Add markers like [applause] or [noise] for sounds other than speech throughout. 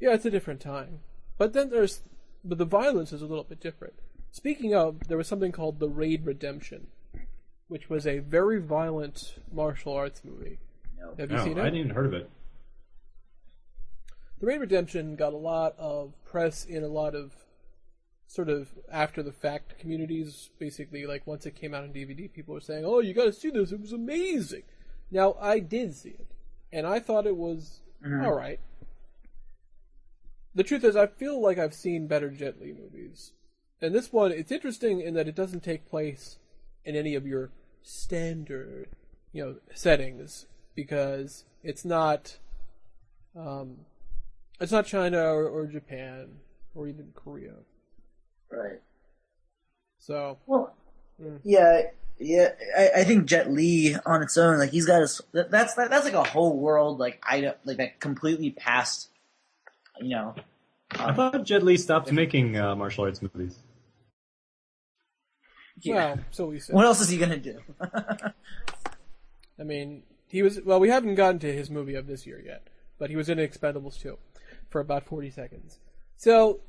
Yeah, it's a different time. But then there's, but the violence is a little bit different. Speaking of, there was something called The Raid Redemption, which was a very violent martial arts movie. Have you No, seen I it? hadn't even heard of it. The Raid Redemption got a lot of press in a lot of sort of after the fact communities. Basically, like once it came out on DVD, people were saying, "Oh, you got to see this! It was amazing." Now, I did see it, and I thought it was mm-hmm. all right. The truth is, I feel like I've seen better Jet Li movies, and this one it's interesting in that it doesn't take place in any of your standard, you know, settings because it's not. Um, it's not China or, or Japan or even Korea. Right. So Well, Mm. yeah, yeah. I, I think Jet Li on its own, like he's got his. that- That's that, that's like a whole world, like I like that completely past. You know. I thought Jet Li stopped making uh, martial arts movies. yeah. well, so we said. What else is he gonna do? [laughs] I mean, he was well. We haven't gotten to his movie of this year yet, but he was in Expendables 2 for about forty seconds. So,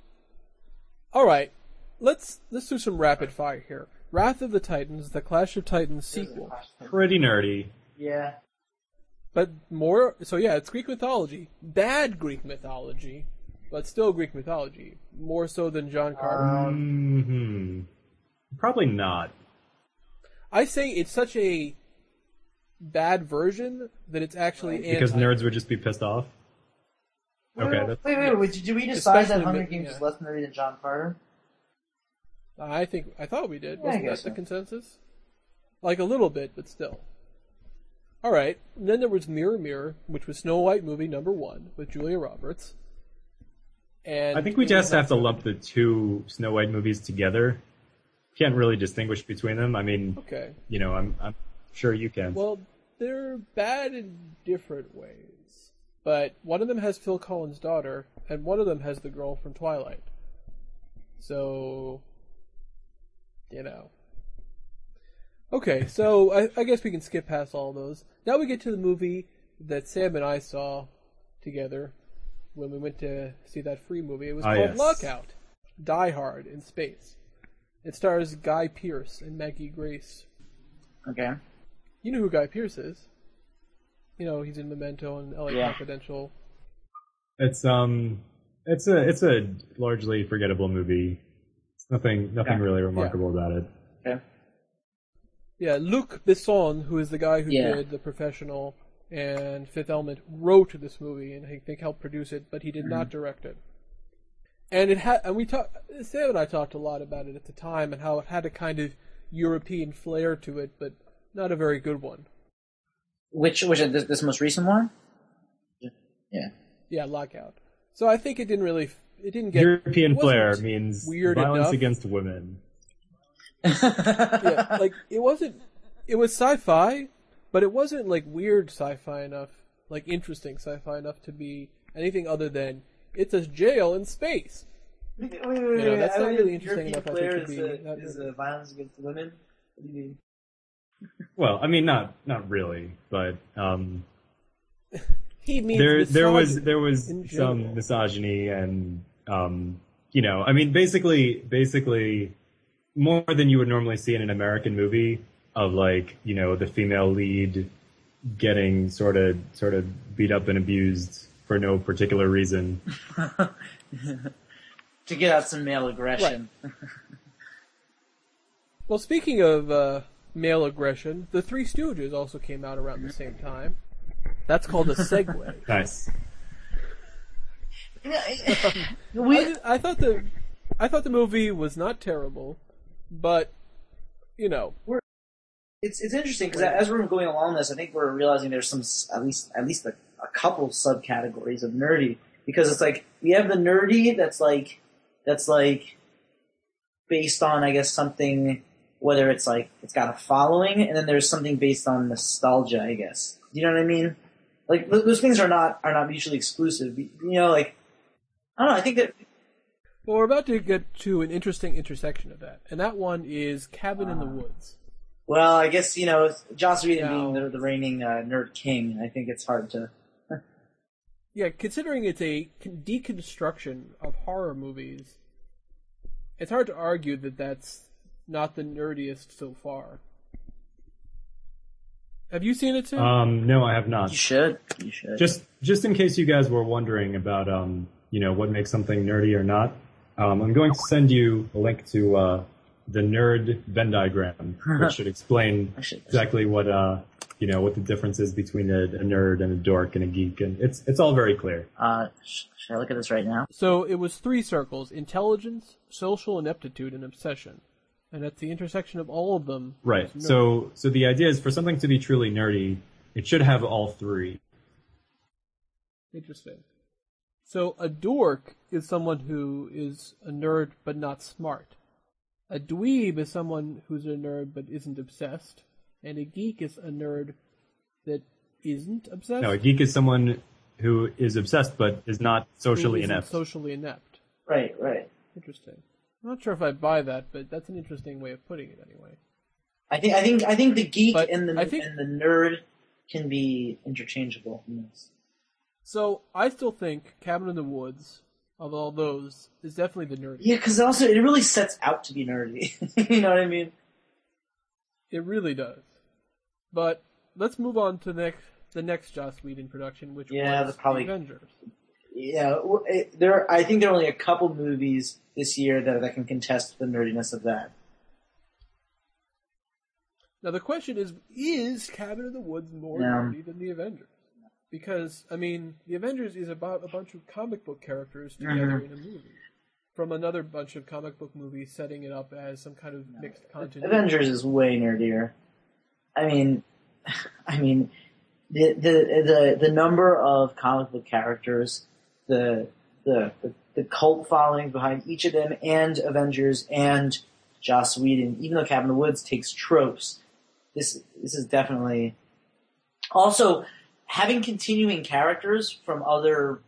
all right, let's let's do some rapid fire here. Wrath of the Titans, the Clash of Titans sequel, Pretty nerdy. yeah. But more. So yeah, it's Greek mythology, bad Greek mythology, but still Greek mythology, more so than John Carter. hmm Probably not. I say it's such a bad version that it's actually Because anti- nerds would just be pissed off. Okay, that's Wait, wait, wait. Did, did we decide Especially that Hunger mid- Games yeah. is less nerdy than John Carter? I think I thought we did. Yeah, Wasn't that guess the consensus? Like a little bit, but still. All right. And then there was Mirror Mirror, which was Snow White movie number one with Julia Roberts. And I think we just have to lump the two Snow White movies together. Can't really distinguish between them. I mean, okay. you know, I'm I'm sure you can. Well, they're bad in different ways, but one of them has Phil Collins' daughter, and one of them has the girl from Twilight. So, you know. Okay, so I, I guess we can skip past all those. Now we get to the movie that Sam and I saw together when we went to see that free movie. It was Ah, called yes. Lockout Die Hard in Space. It stars Guy Pearce and Maggie Grace. Okay. You know who Guy Pearce is. You know, he's in Memento and LA Yeah. Confidential. It's um, it's a it's a largely forgettable movie. It's nothing nothing Yeah. really remarkable about it. Okay. Yeah, Luc Besson, who is the guy who Yeah. did The Professional and Fifth Element, wrote this movie and I think helped produce it, but he did Mm-hmm. not direct it. And it had, and we talked, Sam and I talked a lot about it at the time and how it had a kind of European flair to it, but not a very good one. Which which this, this most recent one? Yeah. Yeah, Lockout. So I think it didn't really, it didn't get European it flair means weird violence enough. against women. Yeah, like [laughs] it wasn't. It was sci-fi, but it wasn't like weird sci-fi enough, like interesting sci-fi enough to be anything other than it's a jail in space. Wait, wait, wait, You know, that's not really interesting European enough, I think, to is, be a, that is a violence against women. What do you mean? Well, I mean, not not really, but um, [laughs] He means there there was there was in general. some misogyny and um, you know, I mean, basically basically more than you would normally see in an American movie of like you know the female lead getting sort of sort of beat up and abused for no particular reason. [laughs] To get out some male aggression. Well, speaking of uh, male aggression, the Three Stooges also came out around the same time. That's called a segue. [laughs] Nice. [laughs] We, did- I thought the I thought the movie was not terrible, but you know, it's it's interesting because as we're going along this, I think we're realizing there's some at least at least a, a couple subcategories of nerdy because it's like we have the nerdy that's like that's like based on I guess something whether it's like it's got a following and then there's something based on nostalgia I guess. You know what I mean? Like those things are not are not mutually exclusive. You know like I don't know I think that Well, we're about to get to an interesting intersection of that, and that one is Cabin in the Woods. well I guess you know Joss Whedon No. being the, the reigning uh, nerd king I think it's hard to [laughs] yeah, considering it's a deconstruction of horror movies, it's hard to argue that that's not the nerdiest so far. Have you seen it too? Um, no, I have not. You should. You should. Just just in case you guys were wondering about um, you know, what makes something nerdy or not, um, I'm going to send you a link to uh, the nerd Venn diagram, which should explain exactly what uh, you know, what the difference is between a, a nerd and a dork and a geek, and it's it's all very clear. Uh, sh- should I look at this right now? So it was three circles intelligence, social ineptitude, and obsession. And at the intersection of all of them. Right. So so the idea is for something to be truly nerdy, it should have all three. Interesting. So a dork is someone who is a nerd but not smart. A dweeb is someone who's a nerd but isn't obsessed. And a geek is a nerd that isn't obsessed. No, a geek is someone who is obsessed but is not socially isn't inept. Socially inept. Right, right. Interesting. I'm not sure if I buy that, but that's an interesting way of putting it anyway. I think I think I think the geek But and the I think- and the nerd can be interchangeable in this. So I still think Cabin in the Woods, of all those, is definitely the nerdy. Yeah, because also it really sets out to be nerdy. [laughs] you know what I mean? It really does. But let's move on to the next the next Joss Whedon production, which Yeah, was the probably- Avengers. Yeah, it- there. I think there are only a couple movies this year that that can contest the nerdiness of that. Now the question is: Is Cabin in the Woods more No. nerdy than the Avengers? Because I mean, the Avengers is about a bunch of comic book characters together Mhm. in a movie, from another bunch of comic book movies setting it up as some kind of mixed continuity. Avengers is way nerdier. I mean, [laughs] I mean, the the the the number of comic book characters, the the the, the cult following behind each of them, and Avengers and Joss Whedon. Even though Cabin in the Woods takes tropes, this this is definitely also having continuing characters from other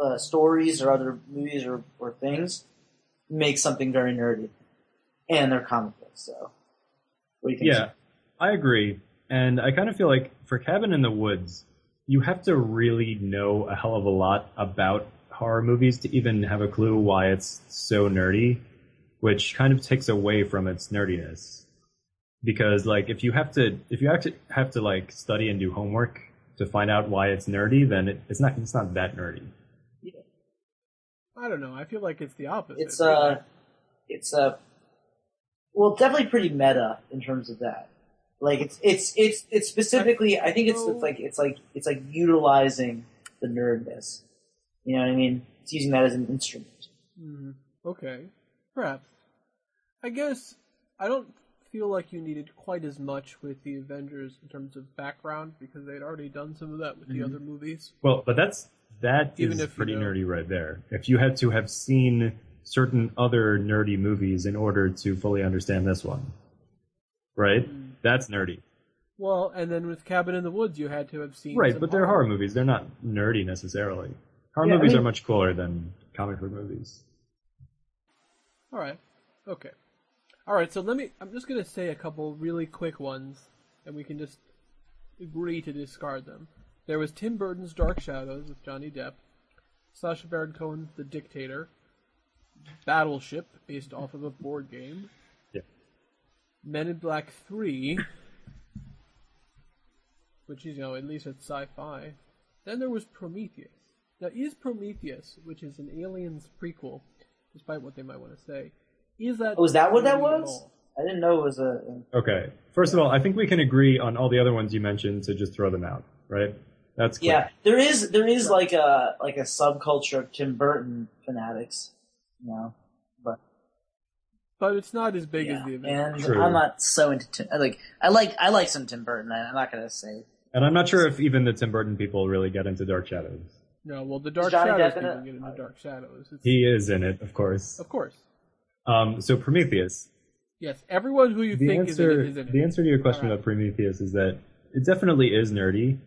uh, stories or other movies or, or things makes something very nerdy, and they're comic books. So? Yeah, I agree. And I kind of feel like for Cabin in the Woods, you have to really know a hell of a lot about horror movies to even have a clue why it's so nerdy, which kind of takes away from its nerdiness. Because like if you have to if you to have to like study and do homework to find out why it's nerdy, then it, it's not it's not that nerdy. Yeah. I don't know. I feel like it's the opposite. It's uh, it's uh, well, definitely pretty meta in terms of that. Like it's it's it's it's specifically. I think it's, it's like it's like it's like utilizing the nerdness. You know what I mean? It's using that as an instrument. Mm, okay, perhaps. I guess I don't feel like you needed quite as much with the Avengers in terms of background because they'd already done some of that with the Mhm. other movies. Well, but that's that is Even you pretty know- nerdy right there. If you had to have seen certain other nerdy movies in order to fully understand this one, right? Mm. That's nerdy, Well, and then with Cabin in the Woods, you had to have seen right? But they're horror movies; they're not nerdy necessarily. Horror Yeah, I movies mean- are much cooler than comic book movies. All right. Okay. All right. So let me. I'm just gonna say a couple really quick ones, and we can just agree to discard them. There was Tim Burton's Dark Shadows with Johnny Depp, Sacha Baron Cohen's The Dictator, Battleship, based off of a board game, Yeah. Men in Black Three, which is you know at least it's sci-fi. Then there was Prometheus. Now, is Prometheus, which is an Aliens prequel, despite what they might want to say, is that? Oh, is that what that was? I didn't know it was a. Okay. First of all, I think we can agree on all the other ones you mentioned to just throw them out, right? That's clear. Yeah, there is there is like a like a subculture of Tim Burton fanatics, you know. But But it's not as big yeah, as the Avengers. and True. I'm not so into Tim, like I like I like some Tim Burton. I- I'm not gonna say And I'm not sure if even the Tim Burton people really get into Dark Shadows. No, well, the Dark Shadows Depp people get into Dark Shadows. It's, He is in it, of course. of course. Um, so Prometheus. Yes, everyone who you The think is in answer, it is in the answer to your question right. about Prometheus is that it definitely is nerdy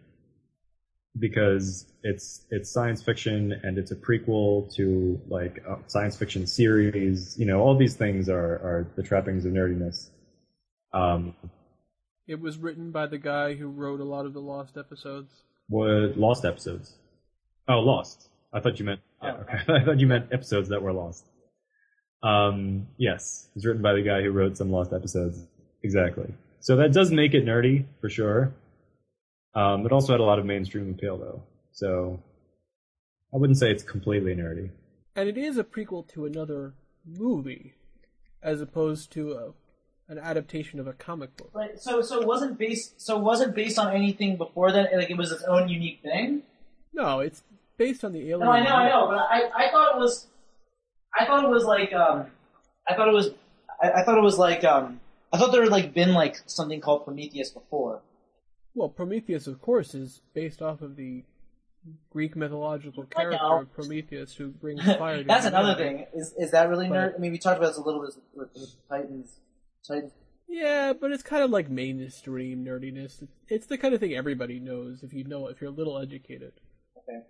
because it's it's science fiction and it's a prequel to like a science fiction series. You know, all these things are are the trappings of nerdiness. Um, It was written by the guy who wrote a lot of the Lost episodes. what lost episodes? Oh, Lost. I thought you meant. Yeah, Oh. okay. [laughs] I thought you meant episodes that were lost. Um, yes, it's written by the guy who wrote some lost episodes. Exactly. So that does make it nerdy for sure. Um, it also had a lot of mainstream appeal though. So I wouldn't say it's completely nerdy. And it is a prequel to another movie, as opposed to a, an adaptation of a comic book. Right. So so it wasn't based so it wasn't based on anything before that. Like it was its own unique thing. No, it's based on the Alien. No, I know, I know, but I I thought it was I thought it was like um I thought it was I, I thought it was like um I thought there had like been like something called Prometheus before. Well, Prometheus, of course, is based off of the Greek mythological character of Prometheus who brings [laughs] fire. to. That's another thing. Is is that really But- nerd? I mean, we talked about this a little bit with, with Titans. Titans. Yeah, but it's kind of like mainstream nerdiness. It's the kind of thing everybody knows if you know if you're a little educated. Okay.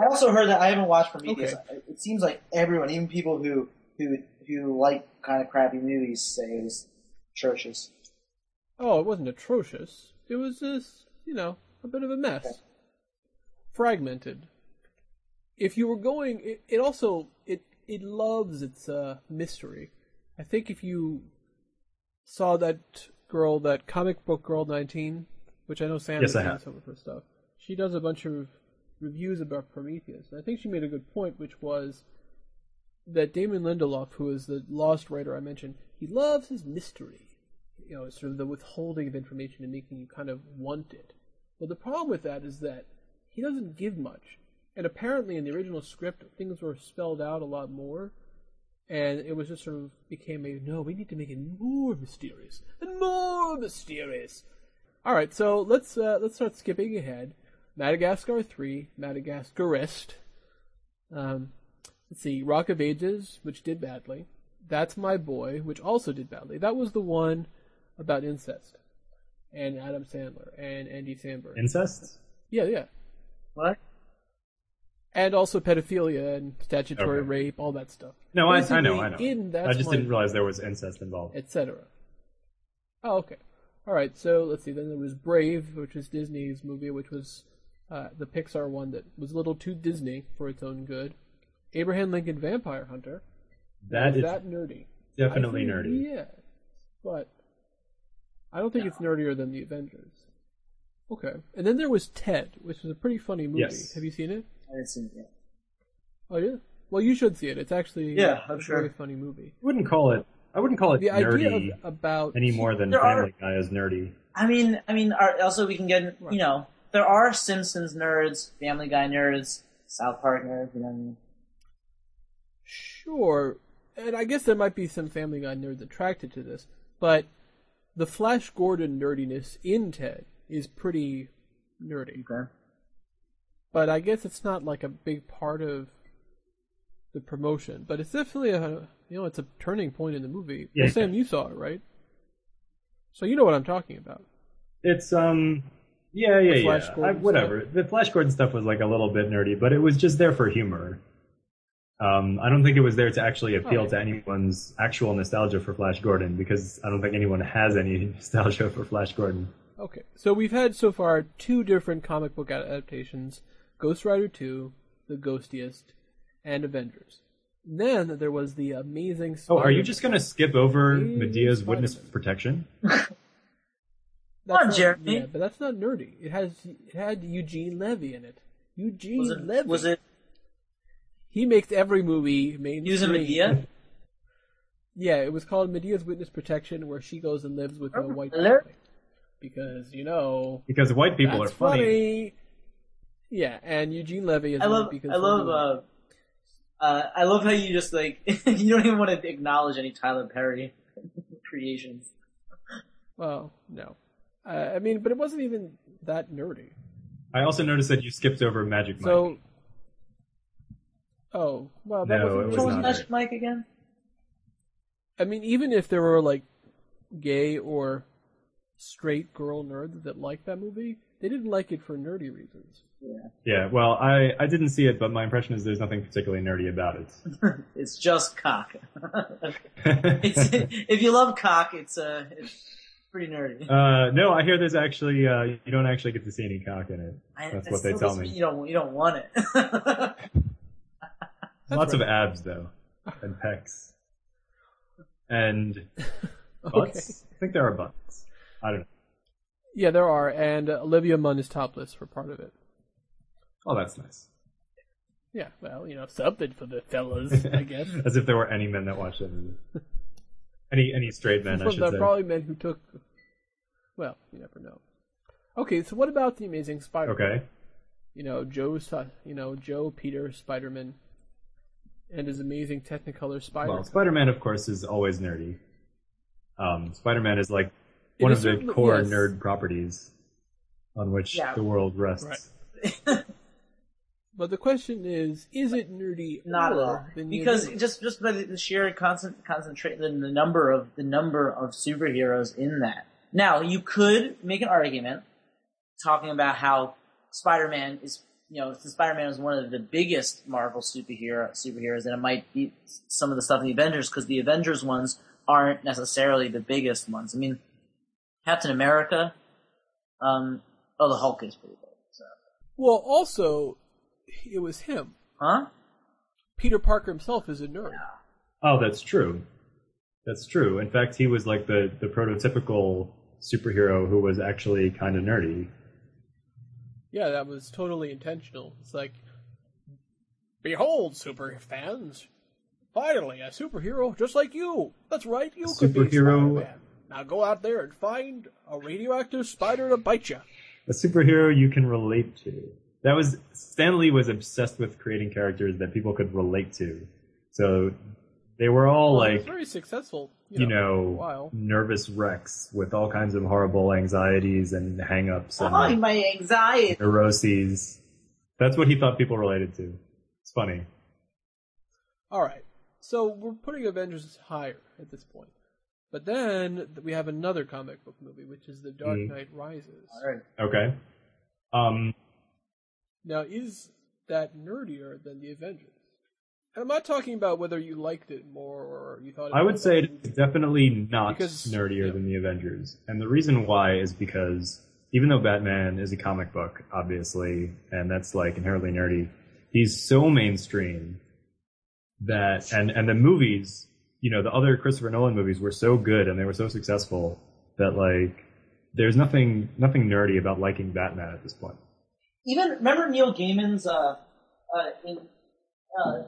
I also heard that I haven't watched Prometheus. Okay. It seems like everyone, even people who who who like kind of crappy movies, say it was atrocious. Oh, it wasn't atrocious. It was just, you know, a bit of a mess. Fragmented. If you were going, it, it also it it loves its uh, mystery. I think if you saw that girl, that comic book girl nineteen, which I know Sam Yes, has I seen have. some of her stuff, she does a bunch of reviews about Prometheus. And I think she made a good point, which was that Damon Lindelof, who is the Lost writer I mentioned, he loves his mystery. You know, sort of the withholding of information and making you kind of want it. Well, the problem with that is that he doesn't give much. And apparently, in the original script, things were spelled out a lot more. And it was just sort of became a no, we need to make it more mysterious and more mysterious. All right, so let's uh, let's start skipping ahead. Madagascar three, Madagascarist. Um, let's see, Rock of Ages, which did badly. That's My Boy, which also did badly. That was the one about incest, and Adam Sandler and Andy Samberg. Incest? yeah, yeah, What? and also pedophilia and statutory Okay. rape, all that stuff. No, I, I know, I know. In I just didn't realize there was incest involved. etc. Oh, okay. All right. So let's see. Then there was Brave, which is Disney's movie, which was uh, the Pixar one that was a little too Disney for its own good. Abraham Lincoln Vampire Hunter. That is is that nerdy? definitely think nerdy. Yeah, but I don't think it's nerdier than the Avengers. Okay. And then there was Ted, which was a pretty funny movie. Yes. Have you seen it? I haven't seen it yet. Oh yeah. Well, you should see it. It's actually Yeah, I'm a sure. very funny movie. I wouldn't call it. I wouldn't call it The idea nerdy of, about any more than There are- Guy is nerdy. I mean, I mean, also we can get Right. you know there are Simpsons nerds, Family Guy nerds, South Park nerds. You know, what I mean? Sure, and I guess there might be some Family Guy nerds attracted to this, but the Flash Gordon nerdiness in Ted is pretty nerdy. okay. But I guess it's not like a big part of the promotion. But it's definitely a you know it's a turning point in the movie. Yeah, Well, Sam, you saw it, right? So you know what I'm talking about. It's um, yeah, yeah, The yeah. Flash I, Gordon whatever. The Flash Gordon stuff was like a little bit nerdy, but it was just there for humor. Um, I don't think it was there to actually appeal Oh. to anyone's actual nostalgia for Flash Gordon because I don't think anyone has any [laughs] nostalgia for Flash Gordon. Okay, so we've had so far two different comic book adaptations: Ghost Rider 2, The Ghostiest, and Avengers. Then there was the amazing. Oh, are you just gonna skip over Amazing Madea's witness Spider-Man. protection? [laughs] That's on, not- Jeremy. Yeah, but that's not nerdy. It has it had Eugene Levy in it. Eugene Was it Levy. was it He makes every movie mainstream. using Madea? Yeah, it was called Madea's Witness Protection, where she goes and lives with a white hello? family. Because you know Because white people that's are funny. funny. Yeah, and Eugene Levy is I love because I love uh, uh I love how you just like [laughs] you don't even want to acknowledge any Tyler Perry [laughs] creations. well, no, uh, I mean, but it wasn't even that nerdy. I also noticed that you skipped over Magic Mike. So, oh well, that No, wasn't was was Magic right. Mike again? I mean, even if there were like gay or straight girl nerds that liked that movie, they didn't like it for nerdy reasons. Yeah, yeah, well, I, I didn't see it, but my impression is there's nothing particularly nerdy about it. [laughs] it's just cock. [laughs] [laughs] it's if you love cock, it's uh, it's, pretty nerdy. [laughs] Uh, no, I hear there's actually uh, you don't actually get to see any cock in it. I- That's it what they tell me. You don't you don't want it. [laughs] Lots right. of abs though, and pecs, [laughs] and Okay. butts. I think there are butts. I don't know. Yeah, there are, and uh, Olivia Munn is topless for part of it. Oh, that's nice. Yeah, well, you know, something for the fellas, I guess. As if there were any men that watched that movie. Any any straight men, I From should the say. probably men who took. Well, you never know. Okay, so what about the Amazing Spider? Okay. You know, Joe, you know Joe Peter Spider-Man, and his amazing Technicolor Spider. Well, Spider-Man, of course, is always nerdy. Um, Spider-Man is like one is of the core yes. nerd properties on which Yeah. the world rests. Right. [laughs] But the question is, is it nerdy? Not at all. Because movie? just just by the sheer concent concentrate the, the number of the number of superheroes in that. Now you could make an argument talking about how Spider-Man is you know Spider-Man is one of the biggest Marvel superhero superheroes, and it might be some of the stuff in the Avengers because the Avengers ones aren't necessarily the biggest ones. I mean, Captain America. Um, oh, the Hulk is pretty big. So. well, also, it was him. Huh? Peter Parker himself is a nerd. Oh, that's true. That's true. In fact, he was like the, the prototypical superhero who was actually kind of nerdy. Yeah, that was totally intentional. It's like, behold, super fans, finally a superhero just like you. That's right, you A could be superhero- Spider-Man. Now go out there and find a radioactive spider to bite you. A superhero you can relate to. That was Stan Lee was obsessed with creating characters that people could relate to. So they were all Well, like very successful. you for a know, nervous wrecks with all kinds of horrible anxieties and hang-ups and Oh, my anxiety. neuroses. That's what he thought people related to. It's funny. All right, so we're putting Avengers higher at this point, but then we have another comic book movie, which is The Dark Mhm. Knight Rises. All right. Okay. Um, Now, is that nerdier than the Avengers? And I'm not talking about whether you liked it more or you thought. It I would say it's definitely not Because- nerdier yeah. than the Avengers. And the reason why is because even though Batman is a comic book, obviously, and that's like inherently nerdy, he's so mainstream that and and the movies, you know, the other Christopher Nolan movies were so good and they were so successful that like there's nothing nothing nerdy about liking Batman at this point. Even remember Neil Gaiman's uh, uh, in, uh,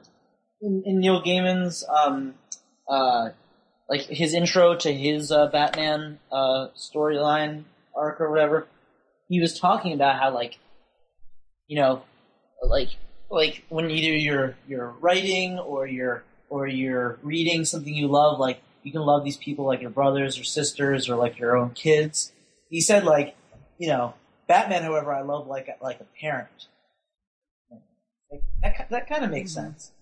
in in Neil Gaiman's um, uh, like his intro to his uh, Batman uh, storyline arc or whatever. He was talking about how like you know like like when either you're you're writing or you're or you're reading something you love like you can love these people like your brothers or sisters or like your own kids. He said like you know Batman, however, I love like a, like a parent. Like, that that kind of makes sense.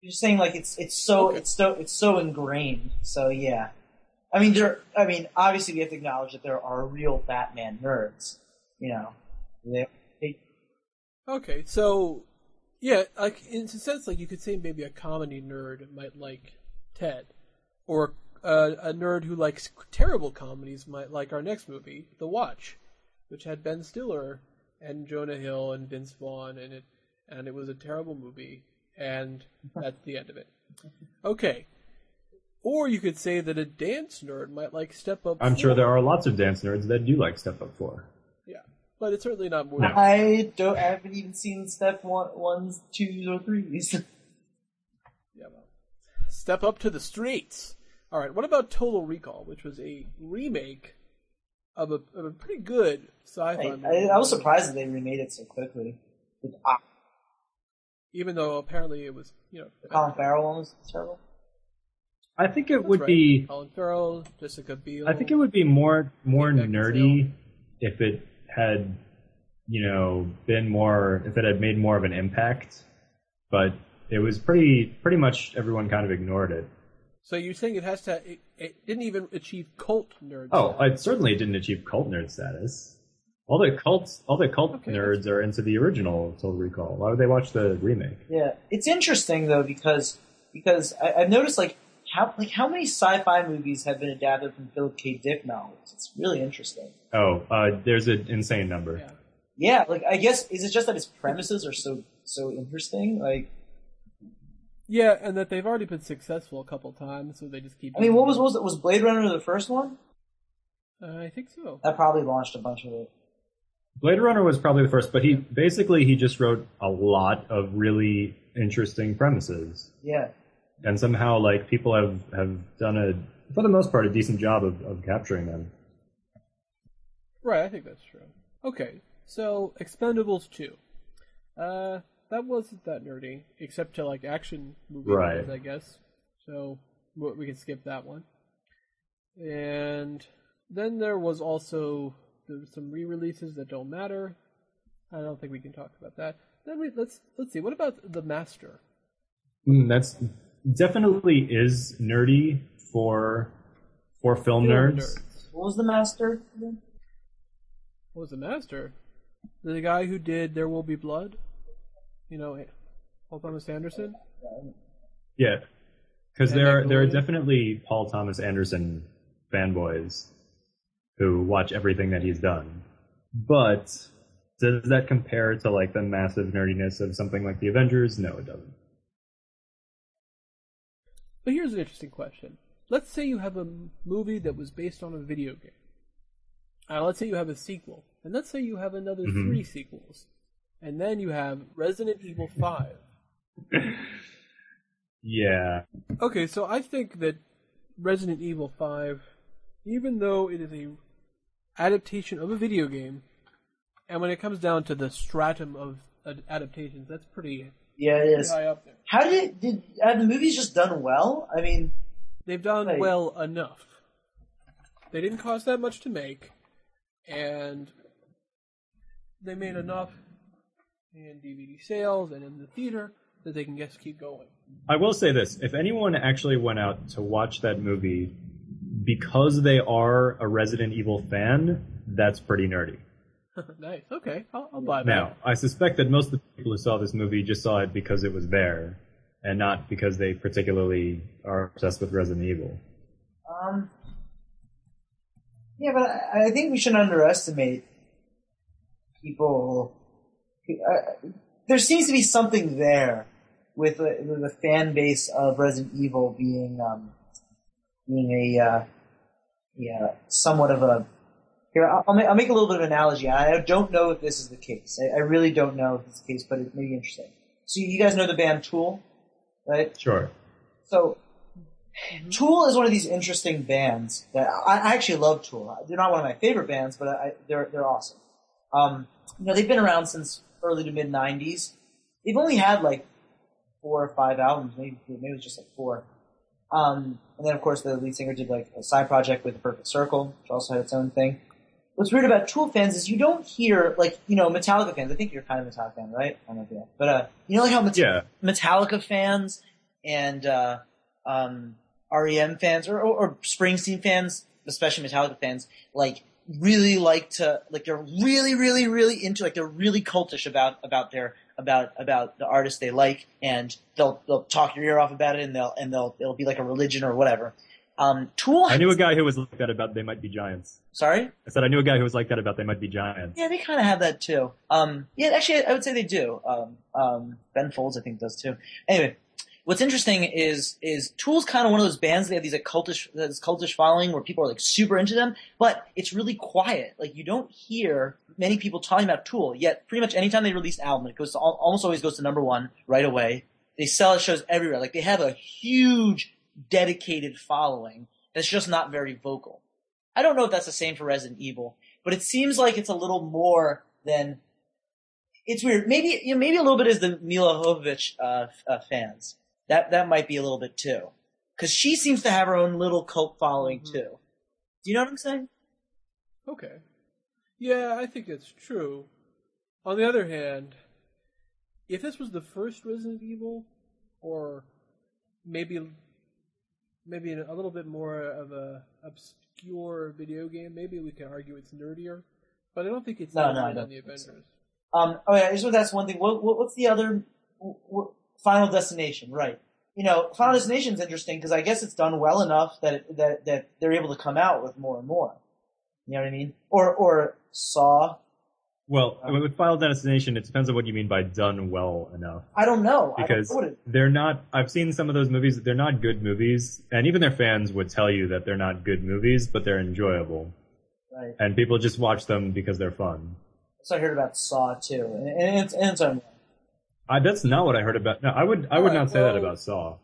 You're saying like it's it's so Okay. it's so it's so ingrained. So yeah, I mean there. I mean obviously we have to acknowledge that there are real Batman nerds. You know, they, they Okay, so yeah, like in a sense, like you could say maybe a comedy nerd might like Ted, or uh, a nerd who likes terrible comedies might like our next movie, The Watch, which had Ben Stiller and Jonah Hill and Vince Vaughn in it, and it was a terrible movie, and [laughs] that's the end of it. Okay. Or you could say that a dance nerd might like Step Up. I'm sure there are lots of dance nerds that do like Step Up 4. Yeah, but it's certainly not more. No. I don't I haven't even seen step one, ones, twos, or threes. [laughs] Yeah, well, step up to the streets. All right. What about Total Recall, which was a remake of a, of a pretty good sci-fi I, movie? I, I was surprised that they remade it so quickly. The even though apparently it was, you know, the Colin Farrell one was terrible. I think it That's would right. be Colin Farrell, Jessica Biel. I think it would be more more nerdy if it had, you know, been more if it had made more of an impact. But it was pretty pretty much everyone kind of ignored it. So you're saying it has to? It, it didn't even achieve cult nerd. Oh, status. it certainly didn't achieve cult nerd status. All the cults, all the cult Okay, nerds are into the original Total Recall. Why would they watch the remake? Yeah, it's interesting though because because I, I've noticed like how like how many sci-fi movies have been adapted from Philip K. Dick novels? It's really interesting. Oh, uh, there's an insane number. Yeah. Yeah, like I guess is it just that his premises are so so interesting? Like, Yeah, and that they've already been successful a couple times, so they just keep. I mean, what was was it? Was Blade Runner the first one? Uh, I think so. That probably launched a bunch of it. Blade Runner was probably the first, but he basically he just wrote a lot of really interesting premises, Yeah, and somehow like people have have done a for the most part a decent job of, of capturing them. Right, I think that's true. Okay, so Expendables 2. Uh, that wasn't that nerdy, except to like action movie Right. movies, I guess. So we we can skip that one. And then there was also there was some re-releases that don't matter. I don't think we can talk about that. Then we let's let's see. What about the Master? Mm, that's definitely is nerdy for for film, Film nerds. what was the master? What was the Master? The guy who did There Will Be Blood. You know, Paul Thomas Anderson. Yeah, because there then there are definitely Paul Thomas Anderson fanboys who watch everything that he's done. But does that compare to like the massive nerdiness of something like the Avengers? No, it doesn't. But here's an interesting question. Let's say you have a movie that was based on a video game. Uh, let's say you have a sequel. And let's say you have another Mhm. three sequels. And then you have Resident Evil 5. [laughs] Yeah, Okay, so I think that Resident Evil 5, even though it is a adaptation of a video game, and when it comes down to the stratum of ad- adaptations, that's pretty, Yeah, it pretty is. high up there. How did did have the movies just done well? I mean, They've done Right. well enough. They didn't cost that much to make, and they made enough in DVD sales and in the theater that they can just keep going. I will say this: if anyone actually went out to watch that movie because they are a Resident Evil fan, that's pretty nerdy. [laughs] nice. Okay, I'll, I'll buy that. Now, I suspect that most of the people who saw this movie just saw it because it was there, and not because they particularly are obsessed with Resident Evil. um, yeah, but I, I think we shouldn't underestimate people. Uh, there seems to be something there with, the- fan base of Resident Evil being um, being a uh, yeah somewhat of a here. I'll, I'll, make, I'll make a little bit of an analogy. I don't know if this is the case. I, I really don't know if it's the case, but it may be interesting. So you guys know the band Tool, right? Sure. So, Tool is one of these interesting bands that I, I actually love. Tool. They're not one of my favorite bands, but I, they're they're awesome. Um, you know, they've been around since early to mid '90s. They've only had like four or five albums, maybe maybe it was just like four. Um, and then of course the lead singer did like a side project with the Perfect Circle, which also had its own thing. What's weird about Tool fans is you don't hear like you know Metallica fans. I think you're kind of a Metallica fan, right? I don't know if. But uh, you know like how Met- Yeah. Metallica fans and uh, um, REM fans or, or, or Springsteen fans, especially Metallica fans, like really like to like they're really really really into like they're really cultish about about their about about the artist they like and they'll they'll talk your ear off about it and they'll and they'll it'll be like a religion or whatever. Um, Tool. I knew a guy who was like that about They Might Be Giants. Sorry. I said I knew a guy who was like that about They Might Be Giants. Yeah, they kind of have that too. Um, yeah, actually, I would say they do. Um, um, Ben Folds, I think, does too. Anyway, what's interesting is is Tool's kind of one of those bands. They have these like cultish, this cultish following where people are like super into them, but it's really quiet. Like you don't hear many people talking about Tool. Yet, pretty much anytime they release an album, it goes to almost always goes to number one right away. They sell shows everywhere. Like they have a huge dedicated following that's just not very vocal. I don't know if that's the same for Resident Evil, but it seems like it's a little more than. It's weird. Maybe you know, maybe a little bit is the Milla uh, uh, fans. That that might be a little bit too, because she seems to have her own little cult following Mhm. too. Do you know what I'm saying? Okay. Yeah, I think that's true. On the other hand, if this was the first Resident Evil, or maybe maybe a little bit more of a obscure video game, maybe we can argue it's nerdier. But I don't think it's No, no, I the think so. Avengers. Um, oh yeah, I just want to ask one thing. What, what what's the other what, Final Destination? Right. you know, Final Destination's interesting because I guess it's done well enough that it, that that they're able to come out with more and more. You know what I mean? Or or Saw. Well, uh, with Final Destination, it depends on what you mean by done well enough. I don't know because don't know they're not. I've seen some of those movies. They're not good movies, and even their fans would tell you that they're not good movies, but they're enjoyable, right. and people just watch them because they're fun. So I heard about Saw too, and, and it's and it's on. I, that's not what I heard about. No, I would. I would Alright, not say that about Saw.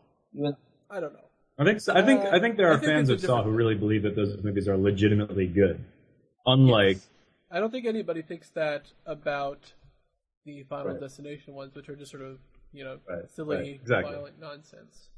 I don't know. I think. I think. Uh, I think there are think fans of Saw who really believe that those movies are legitimately good. Unlike, I don't think anybody thinks that about the Final Right. Destination ones, which are just sort of you know Right, silly, right, exactly. violent nonsense.